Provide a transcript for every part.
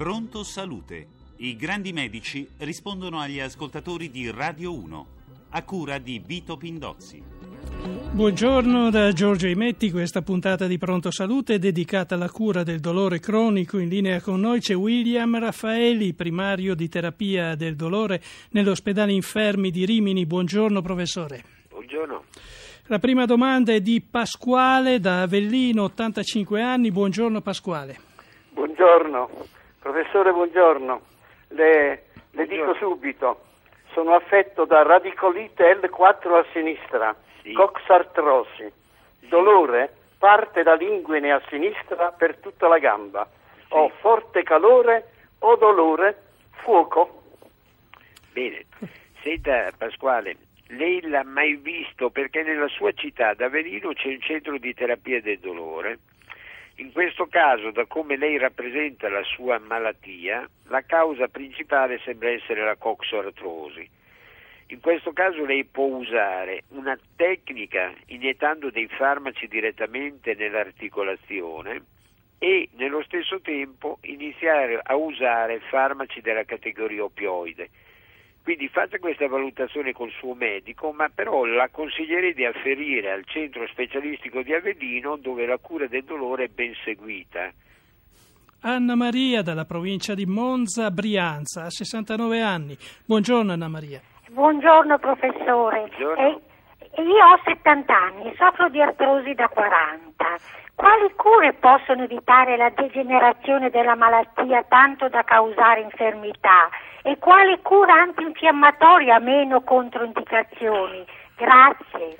Pronto Salute. I grandi medici rispondono agli ascoltatori di Radio 1, a cura di Vito Pindozzi. Buongiorno da Giorgio Imetti, questa puntata di Pronto Salute è dedicata alla cura del dolore cronico. In linea con noi c'è William Raffaeli, primario di terapia del dolore nell'ospedale Infermi di Rimini. Buongiorno professore. Buongiorno. La prima domanda è di Pasquale da Avellino, 85 anni. Buongiorno Pasquale. Buongiorno, professore, buongiorno. Le, le dico subito, sono affetto da radicolite L4 a sinistra, Sì. coxartrosi, dolore, parte da linguine a sinistra per tutta la gamba. Ho forte calore o dolore, fuoco. Bene. Senta Pasquale, lei l'ha mai visto perché nella sua città, ad Avellino, c'è un centro di terapia del dolore. In questo caso, da come lei rappresenta la sua malattia, la causa principale sembra essere la coxartrosi. In questo caso lei può usare una tecnica iniettando dei farmaci direttamente nell'articolazione e nello stesso tempo iniziare a usare farmaci della categoria opioide. Quindi faccia questa valutazione col suo medico, ma però la consiglierei di afferire al centro specialistico di Avellino dove la cura del dolore è ben seguita. Anna Maria dalla provincia di Monza, Brianza, ha 69 anni. Buongiorno Anna Maria. Buongiorno professore. Buongiorno. Eh, io ho 70 anni e soffro di artrosi da 40. Quali cure possono evitare la degenerazione della malattia tanto da causare infermità? E quale cura antinfiammatoria meno controindicazioni? Grazie.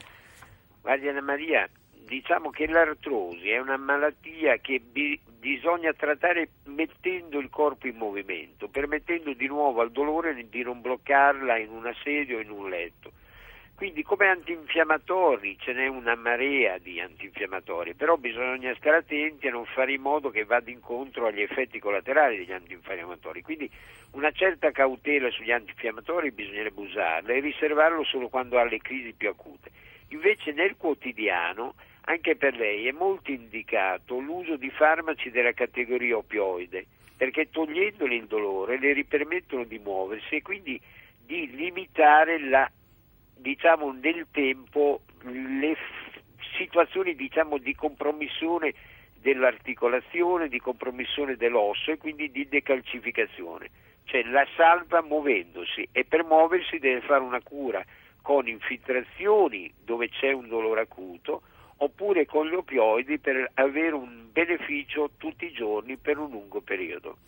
Guardi Anna Maria, diciamo che l'artrosi è una malattia che bi- bisogna trattare mettendo il corpo in movimento, permettendo di nuovo al dolore di non bloccarla in una sedia o in un letto. Quindi come antinfiammatori ce n'è una marea di antinfiammatori, però bisogna stare attenti a non fare in modo che vada incontro agli effetti collaterali degli antinfiammatori. Quindi una certa cautela sugli antinfiammatori bisognerebbe usarla e riservarlo solo quando ha le crisi più acute. Invece nel quotidiano anche per lei è molto indicato l'uso di farmaci della categoria opioide, perché togliendole il dolore le ripermettono di muoversi e quindi di limitare la diciamo nel tempo le situazioni diciamo di compromissione dell'articolazione, di compromissione dell'osso e quindi di decalcificazione. Cioè la salva muovendosi e per muoversi deve fare una cura con infiltrazioni dove c'è un dolore acuto oppure con gli opioidi per avere un beneficio tutti i giorni per un lungo periodo.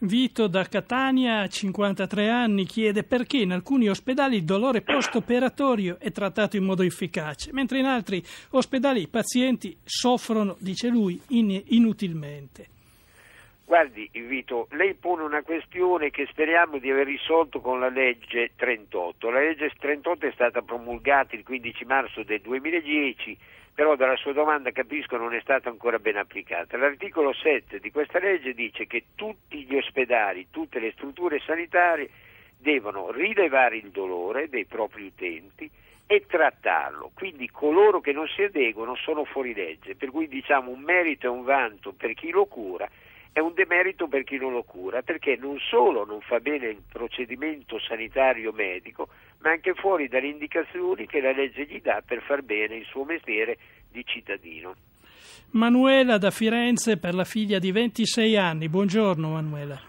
Vito da Catania, 53 anni, chiede perché in alcuni ospedali il dolore post-operatorio è trattato in modo efficace, mentre in altri ospedali i pazienti soffrono, dice lui, in- inutilmente. Guardi Vito, lei pone una questione che speriamo di aver risolto con la legge 38. La legge 38 è stata promulgata il 15 marzo del 2010, però dalla sua domanda capisco non è stata ancora ben applicata. L'articolo 7 di questa legge dice che tutti gli ospedali, tutte le strutture sanitarie devono rilevare il dolore dei propri utenti e trattarlo. Quindi coloro che non si adeguano sono fuori legge, per cui diciamo un merito e un vanto per chi lo cura è un demerito per chi non lo cura, perché non solo non fa bene il procedimento sanitario medico, ma anche fuori dalle indicazioni che la legge gli dà per far bene il suo mestiere di cittadino. Manuela da Firenze per la figlia di 26 anni. Buongiorno Manuela.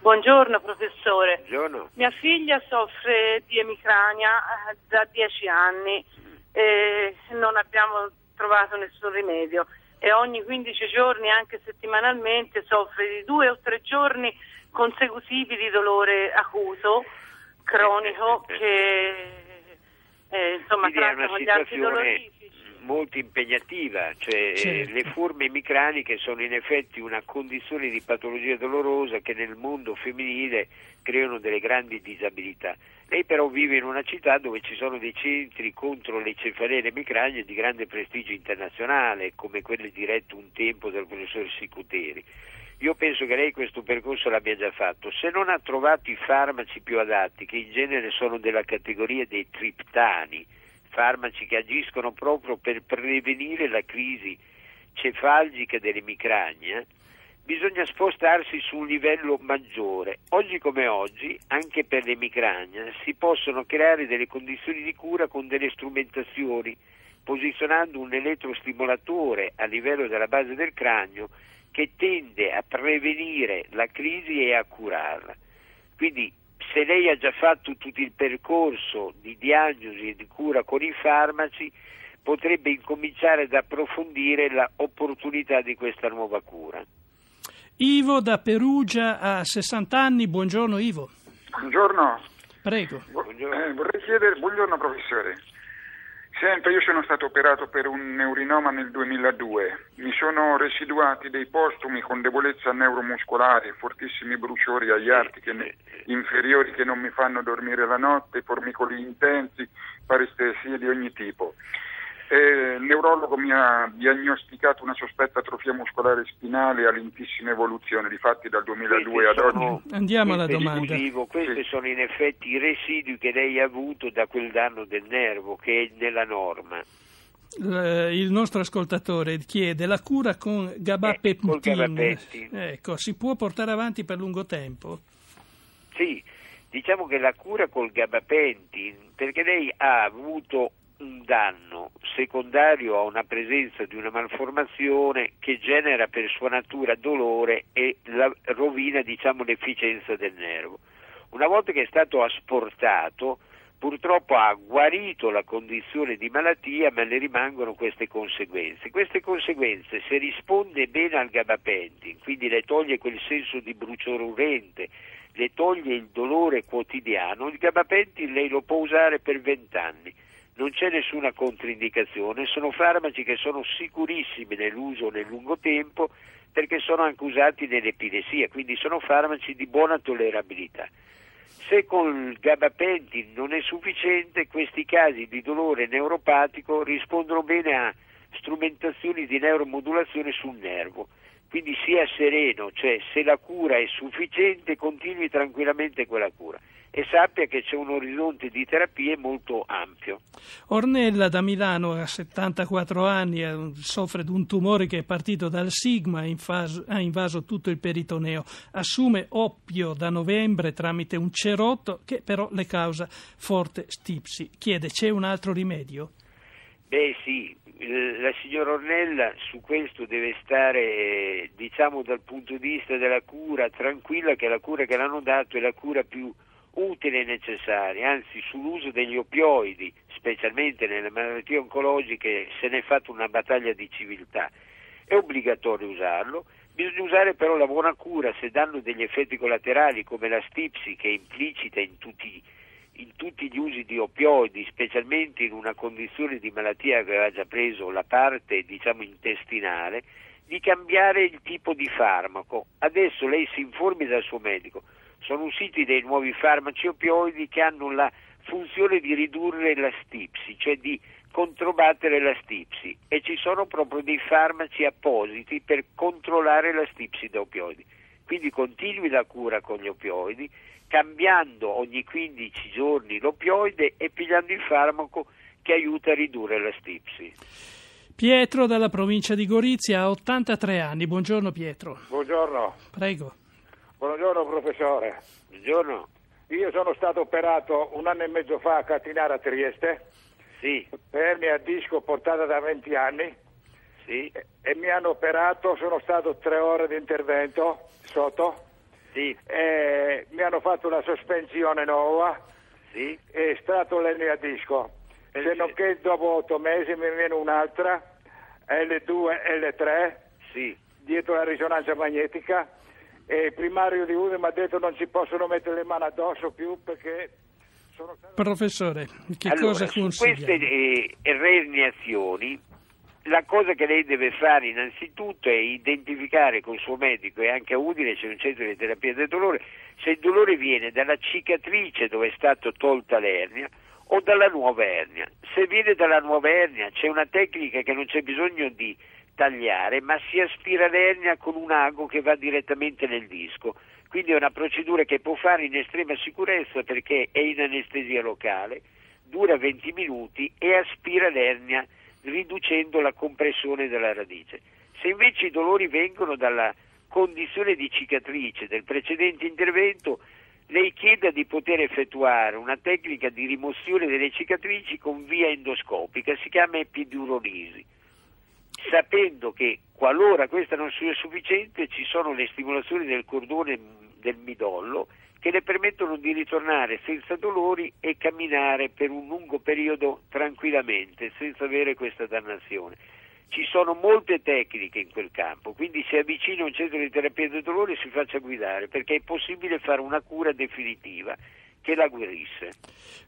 Buongiorno professore. Buongiorno. Mia figlia soffre di emicrania eh, da dieci anni e non abbiamo trovato nessun rimedio e ogni 15 giorni, anche settimanalmente, soffre di due o tre giorni consecutivi di dolore acuto, cronico, che eh, insomma tratta con gli antidolorifici. Molto impegnativa, cioè eh, Certo. le forme emicraniche sono in effetti una condizione di patologia dolorosa che nel mondo femminile creano delle grandi disabilità. Lei però vive in una città dove ci sono dei centri contro le cefalee e le emicranie di grande prestigio internazionale, come quelli diretto un tempo dal professor Sicuteri. Io penso che lei questo percorso l'abbia già fatto. Se non ha trovato i farmaci più adatti, che in genere sono della categoria dei triptani, farmaci che agiscono proprio per prevenire la crisi cefalgica dell'emicrania, bisogna spostarsi su un livello maggiore. Oggi come oggi, anche per l'emicrania, si possono creare delle condizioni di cura con delle strumentazioni, posizionando un elettrostimolatore a livello della base del cranio che tende a prevenire la crisi e a curarla. Quindi se lei ha già fatto tutto il percorso di diagnosi e di cura con i farmaci, potrebbe incominciare ad approfondire l'opportunità di questa nuova cura. Ivo da Perugia ha 60 anni, buongiorno Ivo. Buongiorno. Prego. Buongiorno. Eh, vorrei chiedere, buongiorno professore. Senta, io sono stato operato per un neurinoma nel 2002. Mi sono residuati dei postumi con debolezza neuromuscolare, fortissimi bruciori agli arti che ne- inferiori che non mi fanno dormire la notte, formicoli intensi, parestesie di ogni tipo. Eh, il neurologo mi ha diagnosticato una sospetta atrofia muscolare spinale a lentissima evoluzione, difatti dal 2002 ad oggi. sono- Andiamo alla domanda. questi Sì. sono in effetti i residui che lei ha avuto da quel danno del nervo che è nella norma. L- Il nostro ascoltatore chiede la cura con Eh, gabapentin. gabapentin. Ecco, si può portare avanti per lungo tempo? Sì, diciamo che la cura col gabapentin, perché lei ha avuto un danno secondario a una presenza di una malformazione che genera per sua natura dolore e la rovina diciamo, l'efficienza del nervo. Una volta che è stato asportato, purtroppo ha guarito la condizione di malattia, ma le rimangono queste conseguenze. Queste conseguenze, se risponde bene al gabapentin, quindi le toglie quel senso di bruciore urente, le toglie il dolore quotidiano, il gabapentin lei lo può usare per vent'anni. Non c'è nessuna controindicazione, sono farmaci che sono sicurissimi nell'uso nel lungo tempo perché sono anche usati nell'epilessia, quindi sono farmaci di buona tollerabilità. Se con il gabapentin non è sufficiente, questi casi di dolore neuropatico rispondono bene a strumentazioni di neuromodulazione sul nervo. Quindi sia sereno, cioè se la cura è sufficiente continui tranquillamente quella cura e sappia che c'è un orizzonte di terapie molto ampio. Ornella da Milano ha 74 anni, eh, soffre di un tumore che è partito dal sigma, invaso, ha invaso tutto il peritoneo, assume oppio da novembre tramite un cerotto che però le causa forte stipsi. Chiede c'è un altro rimedio? Beh sì, la signora Ornella su questo deve stare, eh, diciamo dal punto di vista della cura, tranquilla che la cura che l'hanno dato è la cura più utile e necessaria, anzi sull'uso degli opioidi, specialmente nelle malattie oncologiche, se ne è fatta una battaglia di civiltà. È obbligatorio usarlo, bisogna usare però la buona cura se danno degli effetti collaterali come la stipsi che è implicita in tutti, in tutti gli usi di opioidi, specialmente in una condizione di malattia che aveva già preso la parte diciamo intestinale, di cambiare il tipo di farmaco. Adesso lei si informi dal suo medico sono usciti dei nuovi farmaci opioidi che hanno la funzione di ridurre la stipsi, cioè di controbattere la stipsi e ci sono proprio dei farmaci appositi per controllare la stipsi da opioidi. Quindi continui la cura con gli opioidi, cambiando ogni 15 giorni l'opioide e pigliando il farmaco che aiuta a ridurre la stipsi. Pietro dalla provincia di Gorizia ha 83 anni. Buongiorno Pietro. Buongiorno, Prego. Buongiorno professore. Buongiorno. Io sono stato operato un anno e mezzo fa a Catinara a Trieste, Sì, per a disco portata da 20 anni sì, e, e mi hanno operato, sono stato tre ore di intervento sotto sì, e mi hanno fatto una sospensione nuova sì. e stato l'ernia a disco. Eh, Se sì. non che dopo otto mesi mi viene un'altra, L2, L3, Sì, dietro la risonanza magnetica e il primario di uno mi ha detto non ci possono mettere le mani addosso più perché sono. Professore, che allora, cosa consiglia? queste eh, reiniazioni, la cosa che lei deve fare innanzitutto è identificare col suo medico e anche a Udine c'è un centro di terapia del dolore se il dolore viene dalla cicatrice dove è stata tolta l'ernia o dalla nuova ernia. Se viene dalla nuova ernia c'è una tecnica che non c'è bisogno di tagliare, ma si aspira l'ernia con un ago che va direttamente nel disco. Quindi è una procedura che può fare in estrema sicurezza perché è in anestesia locale, dura 20 minuti e aspira l'ernia riducendo la compressione della radice. Se invece i dolori vengono dalla condizione di cicatrice del precedente intervento, lei chieda di poter effettuare una tecnica di rimozione delle cicatrici con via endoscopica, si chiama epidurolisi, sapendo che qualora questa non sia sufficiente ci sono le stimolazioni del cordone del midollo che le permettono di ritornare senza dolori e camminare per un lungo periodo tranquillamente, senza avere questa dannazione. Ci sono molte tecniche in quel campo, quindi se avvicina un centro di terapia del dolore si faccia guidare, perché è possibile fare una cura definitiva che la guarisse.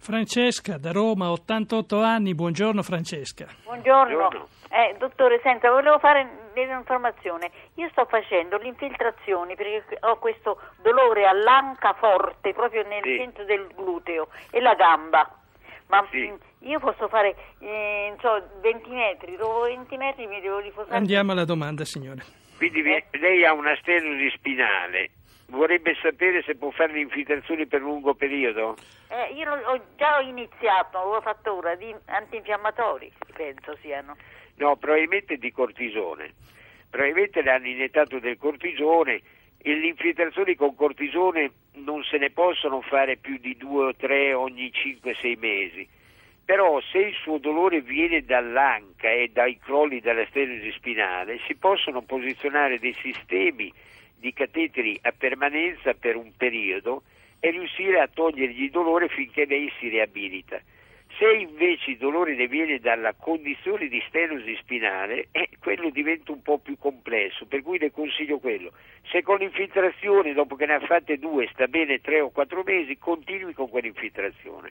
Francesca da Roma, 88 anni, buongiorno Francesca. Buongiorno. Buongiorno. Eh, dottore, senta, volevo fare un'informazione. Io sto facendo le infiltrazioni perché ho questo dolore all'anca forte proprio nel Sì. centro del gluteo e la gamba. Ma Sì. mh, io posso fare, eh, non so, 20 metri, dopo 20 metri mi devo rifosare. Andiamo alla domanda, signore. Quindi vi- lei ha una stenosi spinale, vorrebbe sapere se può fare le infiltrazioni per lungo periodo? Eh, io ho già iniziato, ho fatto ora, di antinfiammatori, penso siano. No, probabilmente di cortisone. Probabilmente le hanno iniettato del cortisone e le infiltrazioni con cortisone non se ne possono fare più di due o tre ogni 5-6 mesi. Però se il suo dolore viene dall'anca e dai crolli della stenosi spinale, si possono posizionare dei sistemi di cateteri a permanenza per un periodo e riuscire a togliergli il dolore finché lei si riabilita. Se invece il dolore ne viene dalla condizione di stenosi spinale, eh, quello diventa un po' più complesso, per cui le consiglio quello. Se con l'infiltrazione, dopo che ne ha fatte due, sta bene tre o quattro mesi, continui con quell'infiltrazione.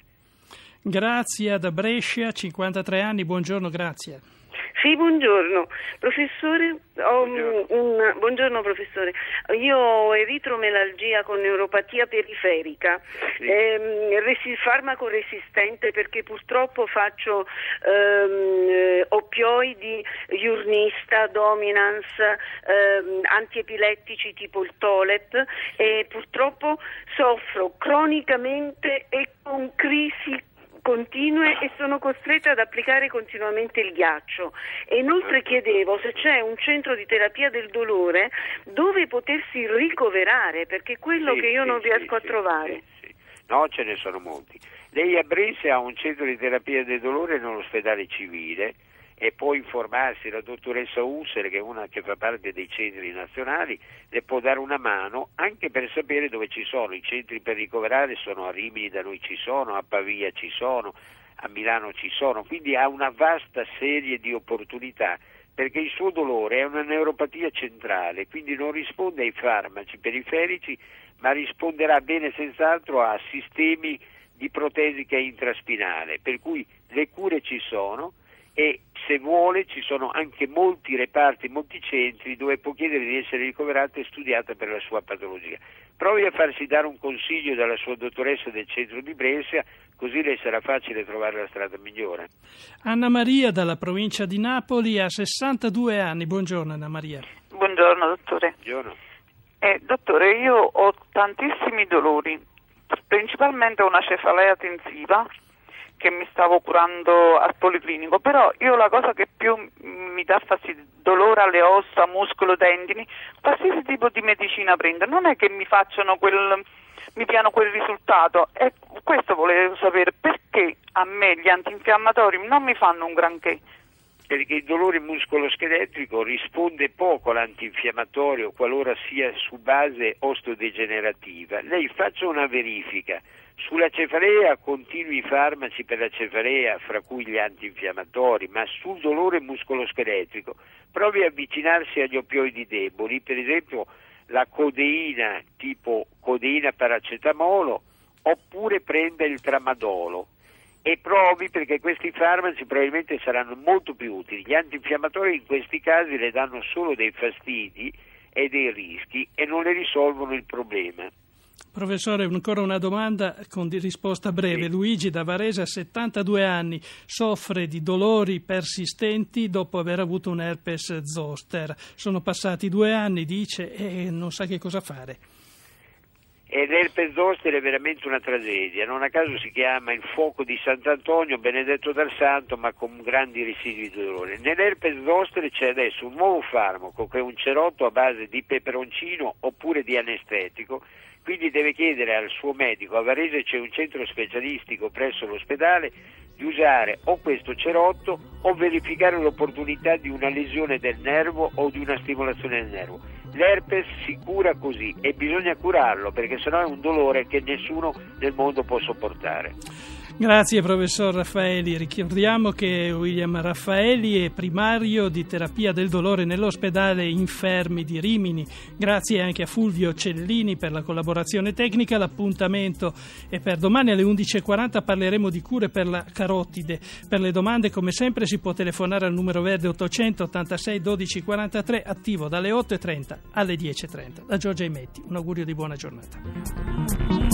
Grazia da Brescia, 53 anni, buongiorno Grazia. Sì, buongiorno. Professore, Buongiorno. un- buongiorno, professore. Io ho eritromelalgia con neuropatia periferica, Sì. ehm, resi- farmaco resistente perché purtroppo faccio ehm, eh, oppioidi, iurnista, dominance, ehm, antiepilettici tipo il Tolep e purtroppo soffro cronicamente e con crisi continue e sono costretta ad applicare continuamente il ghiaccio. E inoltre chiedevo se c'è un centro di terapia del dolore dove potersi ricoverare, perché quello Sì, che io sì, non sì, riesco a sì, trovare. sì, sì. No, ce ne sono molti. Lei a Brescia ha un centro di terapia del dolore nell'ospedale civile e può informarsi, la dottoressa Ussere, che è una che fa parte dei centri nazionali, le può dare una mano anche per sapere dove ci sono. I centri per ricoverare sono a Rimini, da noi ci sono, a Pavia ci sono, a Milano ci sono, quindi ha una vasta serie di opportunità perché il suo dolore è una neuropatia centrale, quindi non risponde ai farmaci periferici, ma risponderà bene senz'altro a sistemi di protesica intraspinale, per cui le cure ci sono e se vuole ci sono anche molti reparti, molti centri dove può chiedere di essere ricoverata e studiata per la sua patologia. Provi a farsi dare un consiglio dalla sua dottoressa del centro di Brescia, così le sarà facile trovare la strada migliore. Anna Maria dalla provincia di Napoli ha 62 anni, buongiorno Anna Maria. Buongiorno dottore. Buongiorno. Eh, dottore, io ho tantissimi dolori, principalmente una cefalea tensiva che mi stavo curando al policlinico, però io la cosa che più mi dà fastidio, dolore alle ossa, muscolo, tendini, qualsiasi tipo di medicina prendo, non è che mi facciano quel mi diano quel risultato e questo volevo sapere perché a me gli antinfiammatori non mi fanno un granché. perché il dolore muscoloscheletrico risponde poco all'antinfiammatorio qualora sia su base osteodegenerativa. Lei faccia una verifica. Sulla cefalea continui farmaci per la cefalea, fra cui gli antinfiammatori, ma sul dolore muscoloscheletrico provi a avvicinarsi agli oppioidi deboli, per esempio la codeina tipo codeina paracetamolo, oppure prenda il tramadolo e provi perché questi farmaci probabilmente saranno molto più utili. Gli antinfiammatori in questi casi le danno solo dei fastidi e dei rischi e non le risolvono il problema. Professore, ancora una domanda con risposta breve. Sì. Luigi da Varese, a 72 anni, soffre di dolori persistenti dopo aver avuto un herpes zoster. Sono passati due anni, dice, e non sa che cosa fare. E l'herpes zoster è veramente una tragedia, non a caso si chiama il fuoco di Sant'Antonio, benedetto dal santo, ma con grandi residui di dolore. Nell'herpes zoster c'è adesso un nuovo farmaco che è un cerotto a base di peperoncino oppure di anestetico, quindi deve chiedere al suo medico, a Varese c'è un centro specialistico presso l'ospedale, di usare o questo cerotto o verificare l'opportunità di una lesione del nervo o di una stimolazione del nervo. L'herpes si cura così e bisogna curarlo perché sennò è un dolore che nessuno nel mondo può sopportare. Grazie professor Raffaeli. Ricordiamo che William Raffaeli è primario di terapia del dolore nell'ospedale Infermi di Rimini. Grazie anche a Fulvio Cellini per la collaborazione tecnica. L'appuntamento è per domani alle 11.40 parleremo di cure per la carotide. Per le domande come sempre si può telefonare al numero verde 886 12 43 attivo dalle 8.30 alle 10.30. Da Giorgia Emetti. Un augurio di buona giornata.